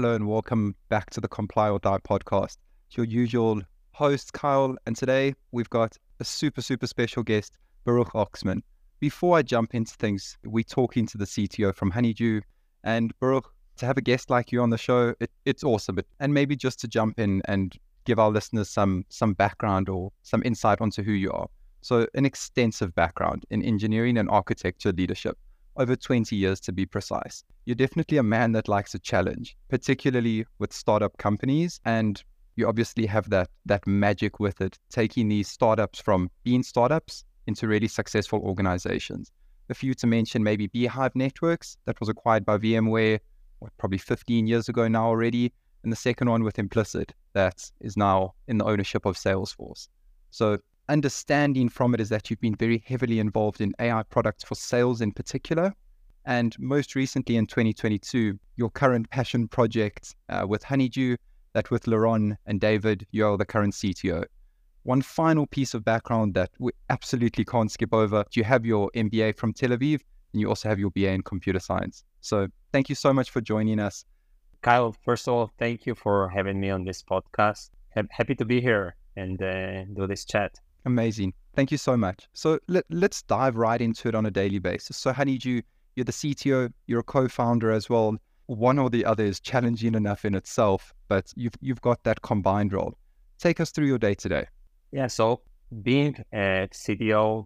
hello and welcome back to the Comply or Die podcast. It's your usual host, Kyle, and today we've got a super, super special guest, Baruch Oxman. Before I jump into things, we're talking to the CTO from Honeydew, and Baruch, to have a guest like you on the show, it, it's awesome. And maybe just to jump in and give our listeners some some background or some insight onto who you are. So, an extensive background in engineering and architecture leadership over 20 years to be precise. You're definitely a man that likes a challenge, particularly with startup companies. And you obviously have that, that magic with it, taking these startups from being startups into really successful organizations. A few to mention maybe Beehive Networks, that was acquired by VMware, what, probably 15 years ago now already. And the second one with Implicit, that is now in the ownership of Salesforce. So understanding from it is that you've been very heavily involved in AI products for sales in particular. And most recently in 2022, your current passion project uh, with Honeydew, that with Laron and David, you're the current CTO. One final piece of background that we absolutely can't skip over you have your MBA from Tel Aviv, and you also have your BA in computer science. So thank you so much for joining us. Kyle, first of all, thank you for having me on this podcast. Happy to be here and uh, do this chat. Amazing. Thank you so much. So let, let's dive right into it on a daily basis. So, how Honeydew, you're the CTO, you're a co founder as well. One or the other is challenging enough in itself, but you've, you've got that combined role. Take us through your day today. Yeah. So, being a CTO,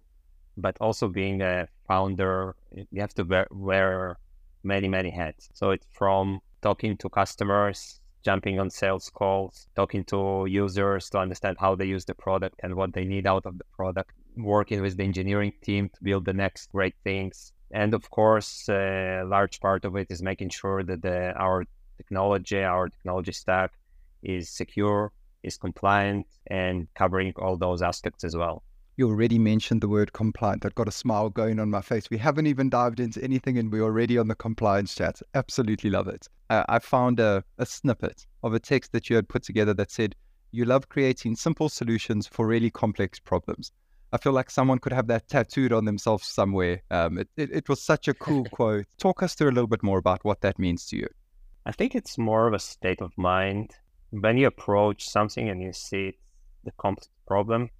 but also being a founder, you have to wear, wear many, many hats. So, it's from talking to customers, jumping on sales calls, talking to users to understand how they use the product and what they need out of the product, working with the engineering team to build the next great things. And of course, a large part of it is making sure that the, our technology, our technology stack is secure, is compliant, and covering all those aspects as well you already mentioned the word compliant. That got a smile going on my face. We haven't even dived into anything and we're already on the compliance chat. Absolutely love it. Uh, I found a, a snippet of a text that you had put together that said, You love creating simple solutions for really complex problems. I feel like someone could have that tattooed on themselves somewhere. Um, it, it, it was such a cool quote. Talk us through a little bit more about what that means to you. I think it's more of a state of mind. When you approach something and you see the complex problem,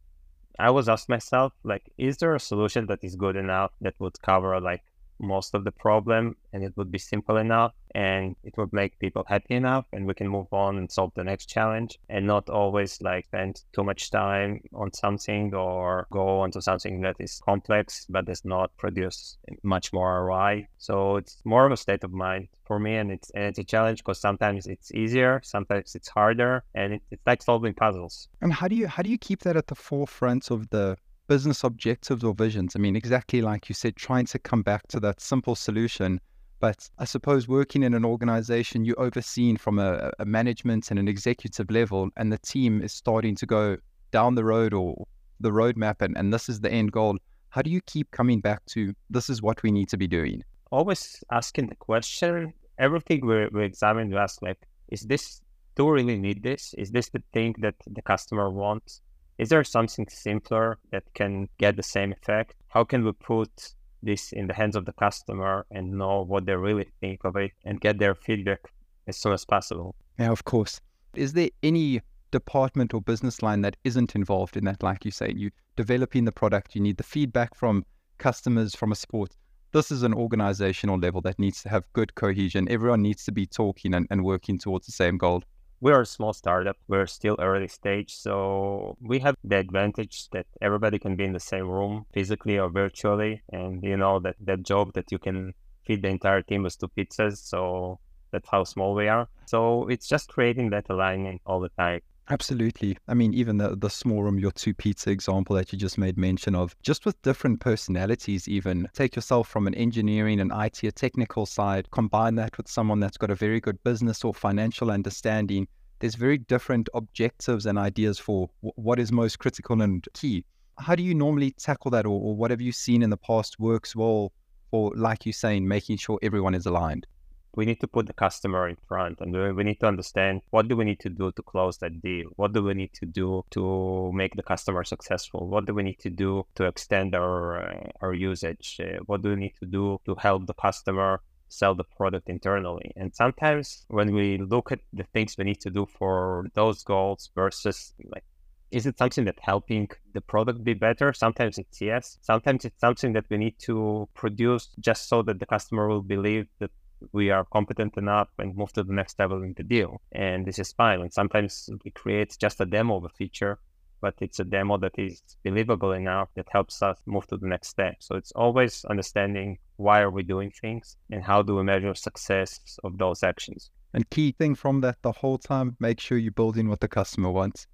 I was asked myself, like, is there a solution that is good enough that would cover like most of the problem and it would be simple enough and it would make people happy enough and we can move on and solve the next challenge and not always like spend too much time on something or go onto something that is complex but does not produce much more ROI. So it's more of a state of mind for me and it's and it's a challenge because sometimes it's easier, sometimes it's harder and it, it's like solving puzzles. And how do you how do you keep that at the forefront of the business objectives or visions. I mean, exactly like you said, trying to come back to that simple solution. But I suppose working in an organization, you're overseen from a, a management and an executive level, and the team is starting to go down the road or the roadmap, and, and this is the end goal. How do you keep coming back to this is what we need to be doing? Always asking the question. Everything we, we examine, we ask, like, is this, do we really need this? Is this the thing that the customer wants? Is there something simpler that can get the same effect? How can we put this in the hands of the customer and know what they really think of it and get their feedback as soon as possible? Yeah, of course. Is there any department or business line that isn't involved in that? Like you say, you developing the product, you need the feedback from customers from a sport. This is an organizational level that needs to have good cohesion. Everyone needs to be talking and, and working towards the same goal we're a small startup. We're still early stage. So we have the advantage that everybody can be in the same room physically or virtually. And you know that that job that you can feed the entire team with two pizzas. So that's how small we are. So it's just creating that alignment all the time. Absolutely. I mean, even the, the small room, your two pizza example that you just made mention of, just with different personalities, even take yourself from an engineering and IT, a technical side, combine that with someone that's got a very good business or financial understanding. There's very different objectives and ideas for w- what is most critical and key. How do you normally tackle that, or, or what have you seen in the past works well for, like you're saying, making sure everyone is aligned? We need to put the customer in front and we need to understand what do we need to do to close that deal what do we need to do to make the customer successful what do we need to do to extend our uh, our usage uh, what do we need to do to help the customer sell the product internally. And sometimes when we look at the things we need to do for those goals versus like is it something that helping the product be better? Sometimes it's yes. Sometimes it's something that we need to produce just so that the customer will believe that we are competent enough and move to the next level in the deal. And this is fine. And sometimes we create just a demo of a feature, but it's a demo that is believable enough that helps us move to the next step. So it's always understanding why are we doing things and how do we measure success of those actions. And key thing from that the whole time, make sure you build in what the customer wants.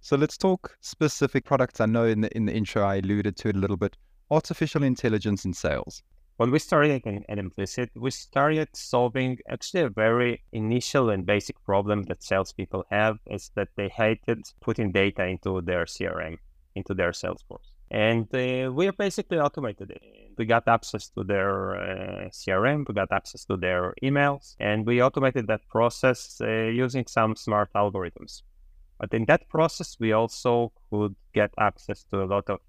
So let's talk specific products. I know in the in the intro I alluded to it a little bit. Artificial intelligence in sales when we started at Implicit, we started solving actually a very initial and basic problem that salespeople have is that they hated putting data into their CRM, into their Salesforce. And uh, we basically automated it. We got access to their uh, CRM, we got access to their emails, and we automated that process uh, using some smart algorithms. But in that process, we also could get access to a lot of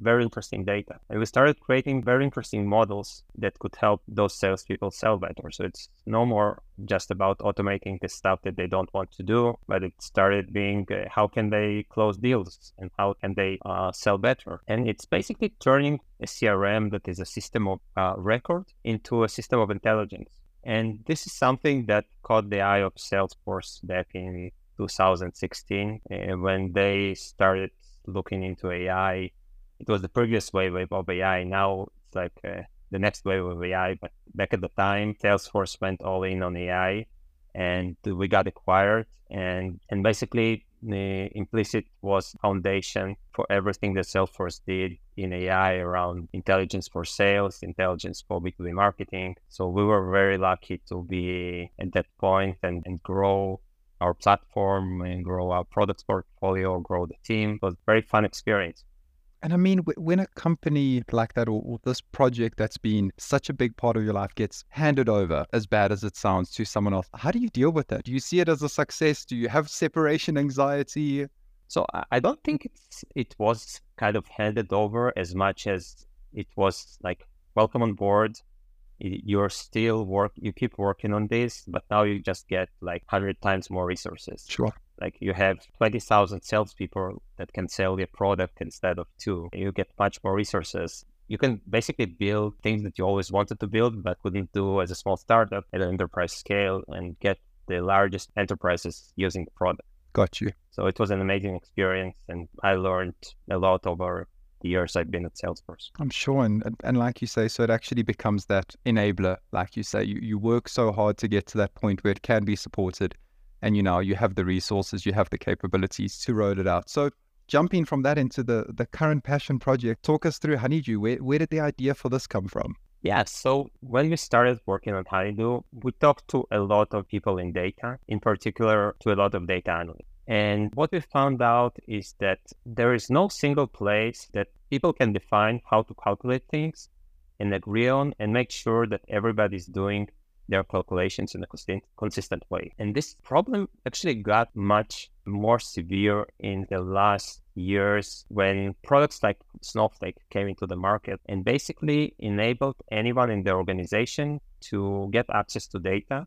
very interesting data. And we started creating very interesting models that could help those salespeople sell better. So it's no more just about automating the stuff that they don't want to do, but it started being uh, how can they close deals and how can they uh, sell better. And it's basically turning a CRM that is a system of uh, record into a system of intelligence. And this is something that caught the eye of Salesforce back in 2016 uh, when they started looking into AI. It was the previous wave of AI. Now it's like uh, the next wave of AI. But back at the time, Salesforce went all in on AI, and we got acquired. And and basically, the implicit was foundation for everything that Salesforce did in AI around intelligence for sales, intelligence for B2B marketing. So we were very lucky to be at that point and, and grow our platform and grow our product portfolio, grow the team. It was a very fun experience. And I mean, when a company like that or, or, this project that's been such a big part of your life gets handed over, as bad as it sounds, to someone else, how do you deal with that? Do you see it as a success? Do you have separation anxiety? So I don't think it's, it was kind of handed over as much as it was like, welcome on board you're still work you keep working on this but now you just get like 100 times more resources. Sure. Like you have 20,000 salespeople that can sell your product instead of two. You get much more resources. You can basically build things that you always wanted to build but couldn't do as a small startup at an enterprise scale and get the largest enterprises using the product. Got you. So it was an amazing experience and i learned a lot over years I've been at Salesforce. I'm sure. And, and like you say, so it actually becomes that enabler. Like you say, you, you work so hard to get to that point where it can be supported. And you know, you have the resources, you have the capabilities to roll it out. So jumping from that into the, the current passion project, talk us through Honeydew. Where, where did the idea for this come from? Yeah, so when we started working on Honeydew, we talked to a lot of people in data, in particular to a lot of data analysts. And what we found out is that there is no single place that people can define how to calculate things and agree on and make sure that everybody's doing their calculations in a consistent, consistent way. And this problem actually got much more severe in the last years when products like Snowflake came into the market and basically enabled anyone in the organization to get access to data,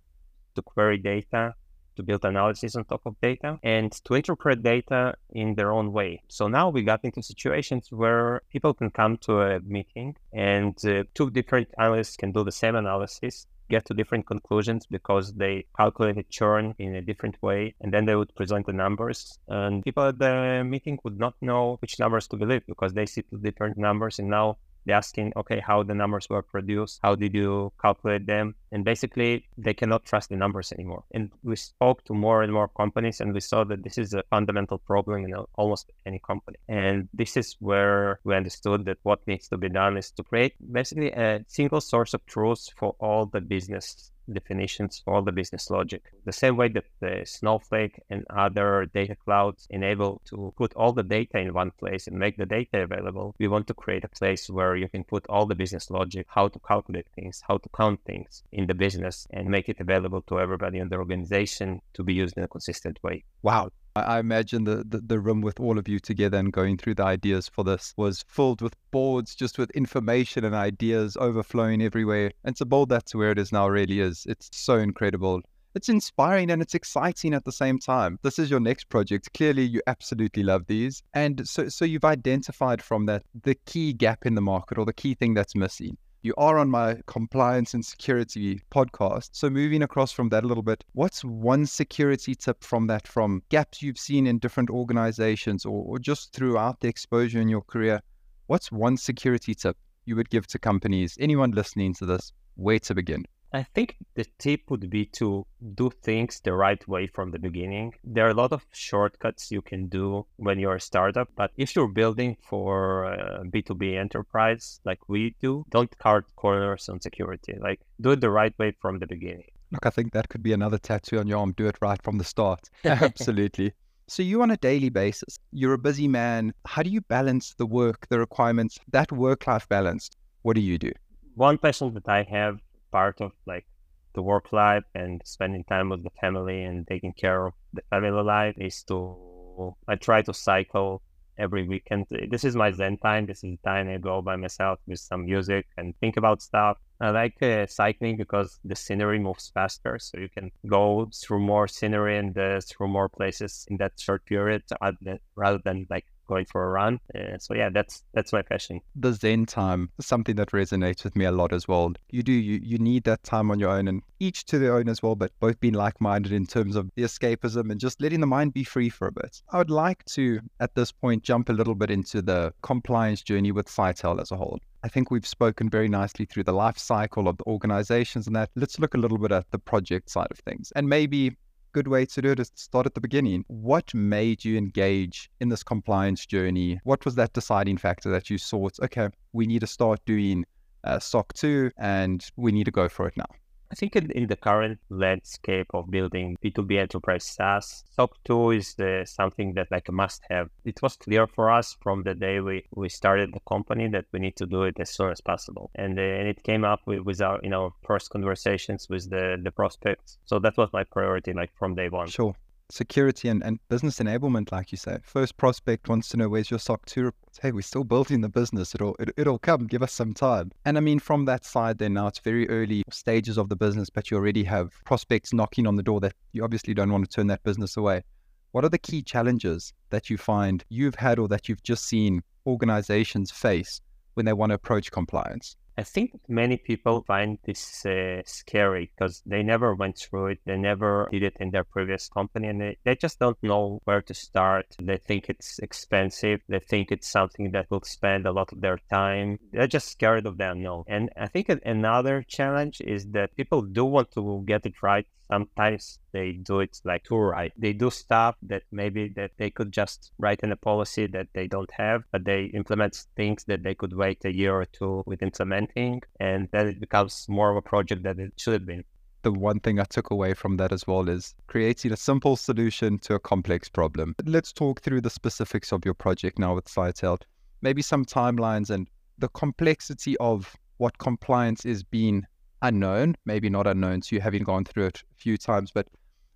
to query data, to build analysis on top of data and to interpret data in their own way. So now we got into situations where people can come to a meeting and uh, two different analysts can do the same analysis get to different conclusions because they calculated churn in a different way and then they would present the numbers and people at the meeting would not know which numbers to believe because they see two different numbers and now asking, okay, how the numbers were produced, how did you calculate them? And basically, they cannot trust the numbers anymore. And we spoke to more and more companies, and we saw that this is a fundamental problem in almost any company. And this is where we understood that what needs to be done is to create basically a single source of truth for all the business definitions for the business logic. The same way that the Snowflake and other data clouds enable to put all the data in one place and make the data available, we want to create a place where you can put all the business logic, how to calculate things, how to count things in the business and make it available to everybody in the organization to be used in a consistent way. Wow. I imagine the, the, the room with all of you together and going through the ideas for this was filled with boards, just with information and ideas overflowing everywhere. And to build that to where it is now really is, it's so incredible. It's inspiring and it's exciting at the same time. This is your next project. Clearly, you absolutely love these. And so, so you've identified from that the key gap in the market or the key thing that's missing. You are on my compliance and security podcast. So, moving across from that a little bit, what's one security tip from that, from gaps you've seen in different organizations or, or just throughout the exposure in your career? What's one security tip you would give to companies, anyone listening to this, where to begin? I think the tip would be to do things the right way from the beginning. There are a lot of shortcuts you can do when you're a startup, but if you're building for uh, a B2B enterprise like we do, don't cut corners on security. Like do it the right way from the beginning. Look, I think that could be another tattoo on your arm. Do it right from the start. Absolutely. So you on a daily basis, you're a busy man. How do you balance the work, the requirements, that work-life balance? What do you do? One passion that I have part of like the work life and spending time with the family and taking care of the family life is to I try to cycle every weekend. This is my Zen time. This is the time I go by myself with some music and think about stuff. I like uh, cycling because the scenery moves faster, so you can go through more scenery and uh, through more places in that short period rather than, rather than like going for a run. Uh, so yeah, that's that's my passion. The Zen time something that resonates with me a lot as well. You do you you need that time on your own, and each to their own as well. But both being like-minded in terms of the escapism and just letting the mind be free for a bit. I would like to at this point jump a little bit into the compliance journey with Scytale as a whole. I think we've spoken very nicely through the life cycle of the organizations and that. Let's look a little bit at the project side of things and maybe good way to do it is to start at the beginning. What made you engage in this compliance journey? What was that deciding factor that you thought, okay, we need to start doing uh, SOC 2 and we need to go for it now? I think in, in, the current landscape of building B2B enterprise SaaS, SOC 2 is something that like a must have. It was clear for us from the day we, we started the company that we need to do it as soon as possible. And, uh, and it came up with, with our, you know, first conversations with the, the prospects. So that was my priority, like from day one. Sure security and, and business enablement, like you say. First prospect wants to know where's your SOC 2 reports. Hey, we're still building the business. It'll, it, will it will come. Give us some time. And I mean, from that side, then now it's very early stages of the business, but you already have prospects knocking on the door that you obviously don't want to turn that business away. What are the key challenges that you find you've had or that you've just seen organizations face when they want to approach compliance? I think many people find this uh, scary because they never went through it. They never did it in their previous company and they, they just don't know where to start. They think it's expensive. They think it's something that will spend a lot of their time. They're just scared of the unknown. And I think another challenge is that people do want to get it right sometimes they do it like too right. They do stuff that maybe that they could just write in a policy that they don't have, but they implement things that they could wait a year or two with implementing, and then it becomes more of a project that it should have been. The one thing I took away from that as well is creating a simple solution to a complex problem. Let's talk through the specifics of your project now with Scytale. Maybe some timelines and the complexity of what compliance is being unknown, maybe not unknown to you having gone through it a few times, but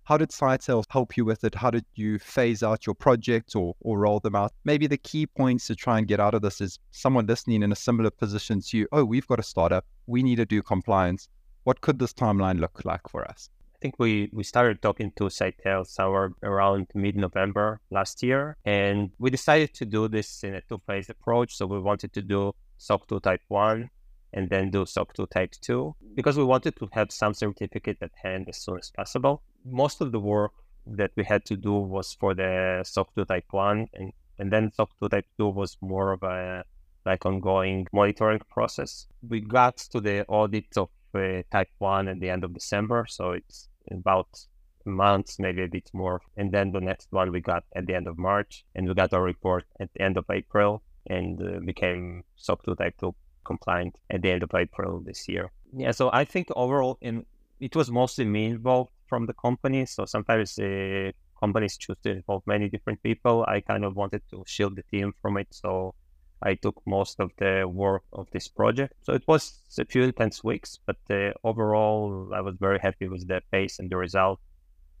how did Scytale help you with it? How did you phase out your projects or, or roll them out? Maybe the key points to try and get out of this is someone listening in a similar position to you. Oh, we've got a startup. We need to do compliance. What could this timeline look like for us? I think we, we started talking to Scytale somewhere around mid November last year. And we decided to do this in a two phase approach. So we wanted to do SOC 2 Type 1 and then do SOC 2 Type 2 because we wanted to have some certificate at hand as soon as possible. Most of the work that we had to do was for the SOC 2 Type 1, and, and then SOC 2 Type 2 was more of a like ongoing monitoring process. We got to the audit of uh, Type 1 at the end of December, so it's about months, maybe a bit more. And then the next one we got at the end of March, and we got our report at the end of April and uh, became SOC 2 Type 2 compliant at the end of April this year. Yeah, so I think overall, in it was mostly me involved from the company. So sometimes uh, companies choose to involve many different people. I kind of wanted to shield the team from it, so I took most of the work of this project. So it was a few intense weeks, but uh, overall, I was very happy with the pace and the result.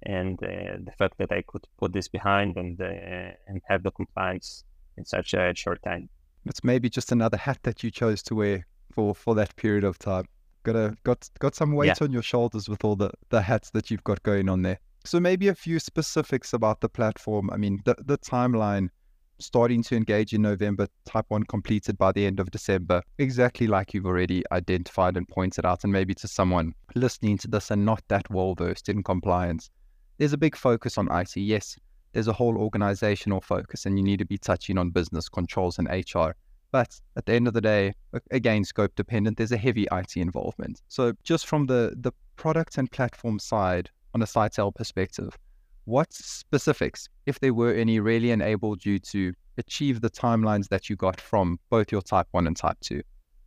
and uh, the fact that I could put this behind and uh, and have the compliance in such a short time. It's maybe just another hat that you chose to wear for for that period of time. Got a got got some weight yeah. on your shoulders with all the the hats that you've got going on there. So maybe a few specifics about the platform. I mean, the the timeline starting to engage in November, type 1 completed by the end of December, exactly like you've already identified and pointed out. And maybe to someone listening to this and not that well versed in compliance, there's a big focus on IT. Yes, there's a whole organizational focus, and you need to be touching on business controls and HR. But at the end of the day, again, scope dependent, there's a heavy IT involvement. So just from the, the product and platform side, on a Scytale perspective, what specifics, if there were any, really enabled you to achieve the timelines that you got from both your type 1 and type 2?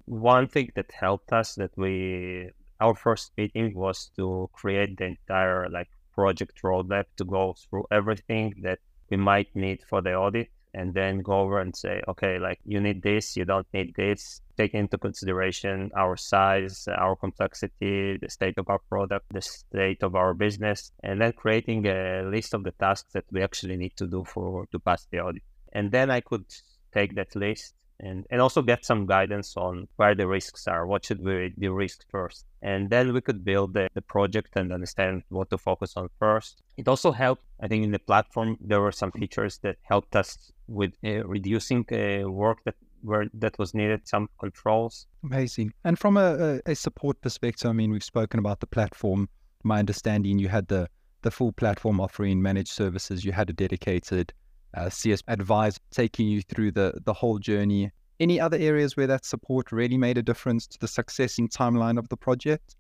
One thing that helped us that we our first meeting was to create the entire like project roadmap to go through everything that we might need for the audit and then go over and say, okay, like you need this, you don't need this. Take into consideration our size, our complexity, the state of our product, the state of our business, and then creating a list of the tasks that we actually need to do for to pass the audit. And then I could take that list and, and also get some guidance on where the risks are, what should we de-risk first. And then we could build the, the project and understand what to focus on first. It also helped, I think in the platform, there were some features that helped us with uh, reducing uh, work that where that was needed, some controls. Amazing. And from a, a, support perspective, I mean, we've spoken about the platform. My understanding, you had the the full platform offering managed services. You had a dedicated uh, CS advisor taking you through the the whole journey. Any other areas where that support really made a difference to the success and timeline of the project?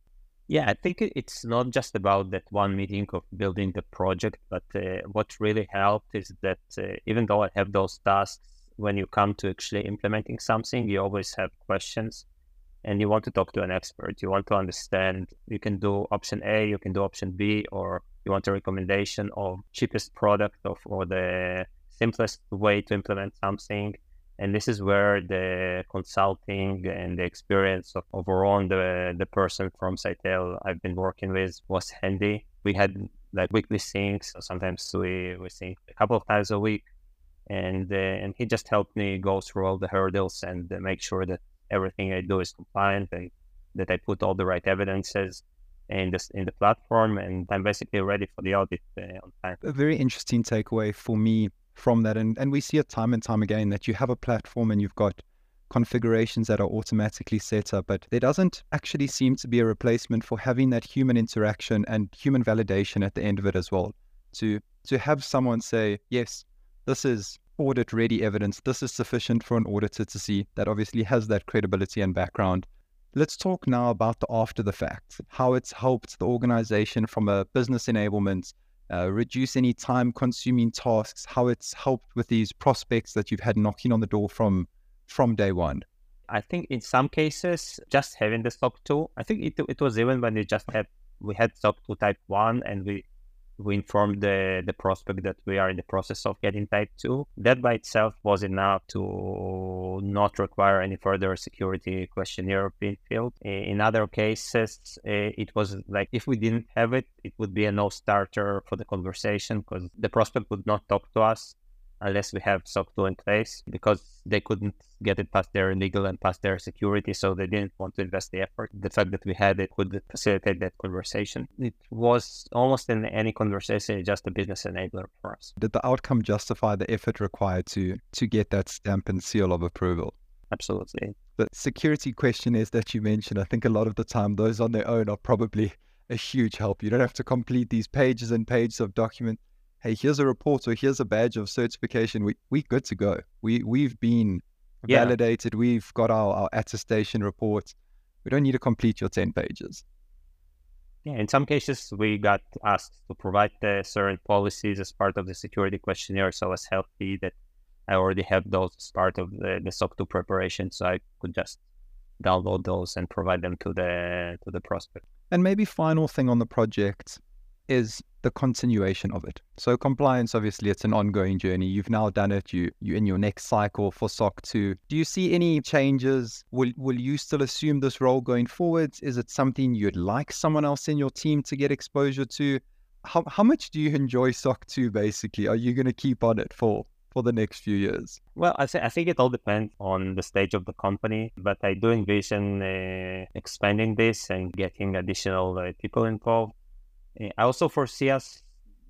Yeah, I think it's not just about that one meeting of building the project, but uh, what really helped is that uh, even though I have those tasks, when you come to actually implementing something, you always have questions and you want to talk to an expert. You want to understand, you can do option A, you can do option B, or you want a recommendation of cheapest product of, or the simplest way to implement something. And this is where the consulting and the experience of overall the, the person from Scytale I've been working with was handy. We had like weekly syncs, so sometimes we, we sync a couple of times a week. And, uh, and he just helped me go through all the hurdles and make sure that everything I do is compliant and that I put all the right evidences in this in the platform and I'm basically ready for the audit uh, on time. A very interesting takeaway for me from that. And, and we see it time and time again that you have a platform and you've got configurations that are automatically set up, but there doesn't actually seem to be a replacement for having that human interaction and human validation at the end of it as well. To to have someone say, yes, this is audit ready evidence, this is sufficient for an auditor to see that obviously has that credibility and background. Let's talk now about the after the fact, how it's helped the organization from a business enablement uh, reduce any time consuming tasks, how it's helped with these prospects that you've had knocking on the door from from day one? I think in some cases, just having the SOC 2, I think it, it was even when we just had we had SOC 2 type 1 and we we informed the, the prospect that we are in the process of getting type 2. That by itself was enough to not require any further security questionnaire being filled. In other cases, eh, it was like if we didn't have it, it would be a no starter for the conversation because the prospect would not talk to us unless we have SOC 2 in place because they couldn't get it past their legal and past their security, so they didn't want to invest the effort. The fact that we had it would facilitate that conversation. It was almost in any conversation just a business enabler for us. Did the outcome justify the effort required to to get that stamp and seal of approval? Absolutely. The security questionnaires that you mentioned, I think a lot of the time those on their own are probably a huge help. You don't have to complete these pages and pages of document hey, here's a report or here's a badge of certification. We we good to go. We we've been yeah. validated. We've got our, our attestation report. We don't need to complete your 10 pages. Yeah, in some cases, we got asked to provide the certain policies as part of the security questionnaire. So I was healthy that I already have those as part of the, the SOC 2 preparation. So I could just download those and provide them to the to the prospect. And maybe final thing on the project is the continuation of it. So compliance, obviously, it's an ongoing journey. You've now done it. You you in your next cycle for SOC 2. Do you see any changes? Will will you still assume this role going forward? Is it something you'd like someone else in your team to get exposure to? how, how much do you enjoy SOC 2 basically? Are you going to keep on it for? For the next few years? Well, I, th- I think it all depends on the stage of the company, but I do envision uh, expanding this and getting additional uh, people involved. Uh, I also foresee us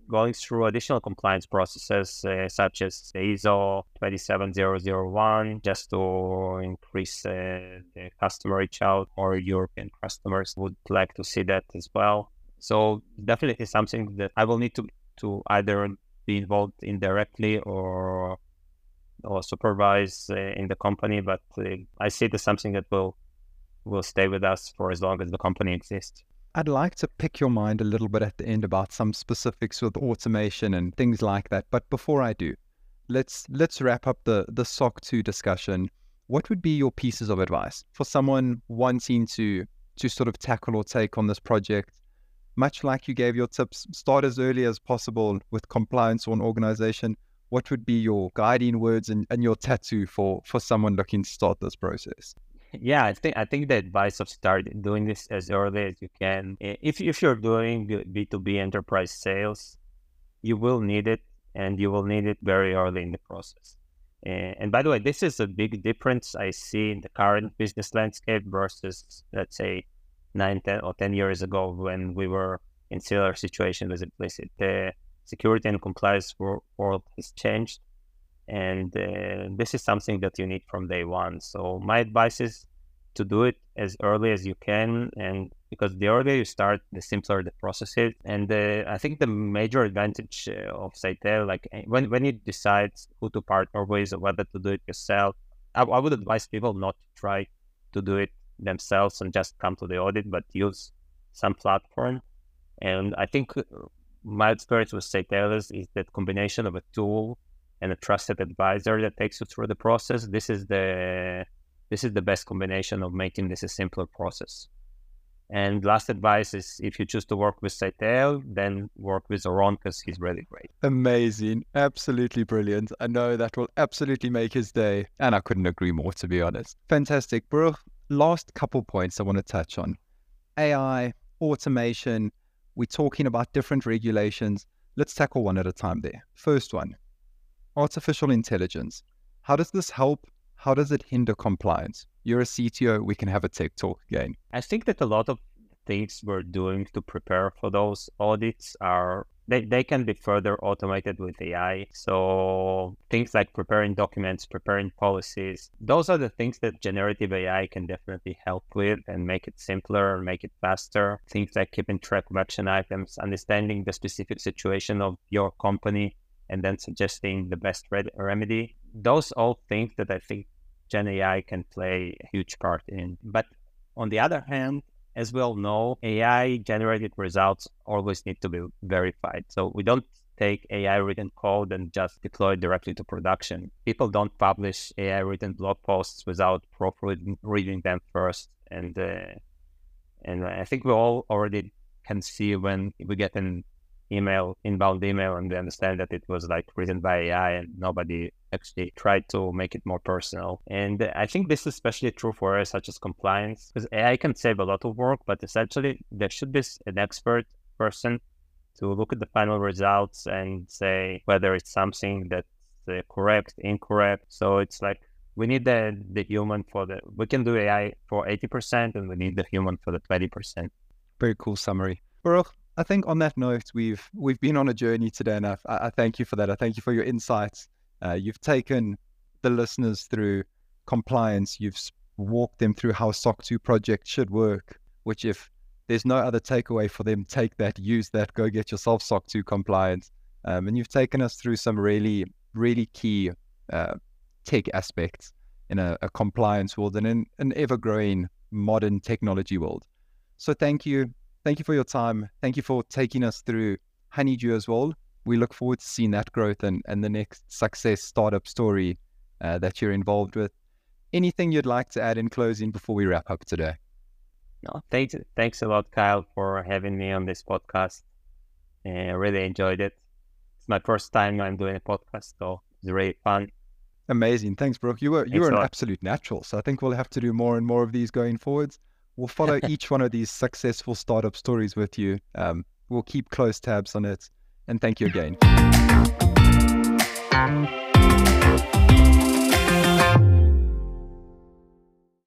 going through additional compliance processes uh, such as ISO 27001 just to increase uh, the customer reach out or European customers would like to see that as well. So definitely something that I will need to, to either be involved indirectly or or supervise uh, in the company, but I see it as something that will will stay with us for as long as the company exists. I'd like to pick your mind a little bit at the end about some specifics with automation and things like that. But before I do, let's let's wrap up the the SOC 2 discussion. What would be your pieces of advice for someone wanting to to sort of tackle or take on this project? Much like you gave your tips, start as early as possible with compliance or an organization. What would be your guiding words and, and your tattoo for for someone looking to start this process? Yeah, I think I think the advice of start doing this as early as you can. If if you're doing B two B enterprise sales, you will need it, and you will need it very early in the process. Eh, and by the way, this is a big difference I see in the current business landscape versus, let's say, nine, 10, or 10 years ago when we were in similar situation with implicit. The security and compliance world has changed and uh, this is something that you need from day one. So my advice is to do it as early as you can and because the earlier you start the simpler the process is. And uh, i think the major advantage uh, of Scytale like eh, when, when you decide who to partner with or whether to do it yourself I, I would advise people not to try to do it themselves and just come to the audit but use some platform. And i think uh, my experience with Scytale is, is that combination of a tool and a trusted advisor that takes you through the process. This is the this is the best combination of making this a simpler process. And last advice is if you choose to work with Scytale, then work with Oron because he's really great. Amazing. Absolutely brilliant. I know that will absolutely make his day. And I couldn't agree more, to be honest. Fantastic. Bro, last couple points I want to touch on AI, automation. We're talking about different regulations. Let's tackle one at a time there. First one artificial intelligence. How does this help? How does it hinder compliance? You're a CTO, we can have a tech talk again. I think that a lot of things we're doing to prepare for those audits are they, they can be further automated with AI. So things like preparing documents, preparing policies, those are the things that generative AI can definitely help with and make it simpler, make it faster. Things like keeping track of action items, understanding the specific situation of your company, and then suggesting the best remedy. Those all things that I think Gen AI can play a huge part in. But on the other hand, as we all know, AI generated results always need to be verified. So we don't take AI written code and just deploy it directly to production. People don't publish AI written blog posts without properly reading them first. And uh, and I think we all already can see when we get an email, inbound email, and they understand that it was like written by AI and nobody actually tried to make it more personal. And I think this is especially true for areas such as compliance, because AI can save a lot of work, but essentially there should be an expert person to look at the final results and say whether it's something that's uh, correct, incorrect. So it's like we need the, the human for the, we can do AI for 80% and we need the human for the 20%. Very cool summary. Baruch, I think on that note, we've we've been on a journey today, and I, I thank you for that. I thank you for your insights. Uh, you've taken the listeners through compliance. You've walked them through how SOC 2 project should work. Which, if there's no other takeaway for them, take that, use that, go get yourself SOC 2 compliance. Um, and you've taken us through some really, really key uh, tech aspects in a, a compliance world and in an ever growing modern technology world. So, thank you thank you for your time. Thank you for taking us through Honeydew as well. We look forward to seeing that growth and, and the next success startup story uh, that you're involved with. Anything you'd like to add in closing before we wrap up today? No, thanks, thanks a lot, Kyle, for having me on this podcast. I really enjoyed it. It's my first time I'm doing a podcast, so it's really fun. Amazing. Thanks, Brooke. You were you were an absolute natural. So I think we'll have to do more and more of these going forwards we'll follow each one of these successful startup stories with you. Um, we'll keep close tabs on it. And thank you again.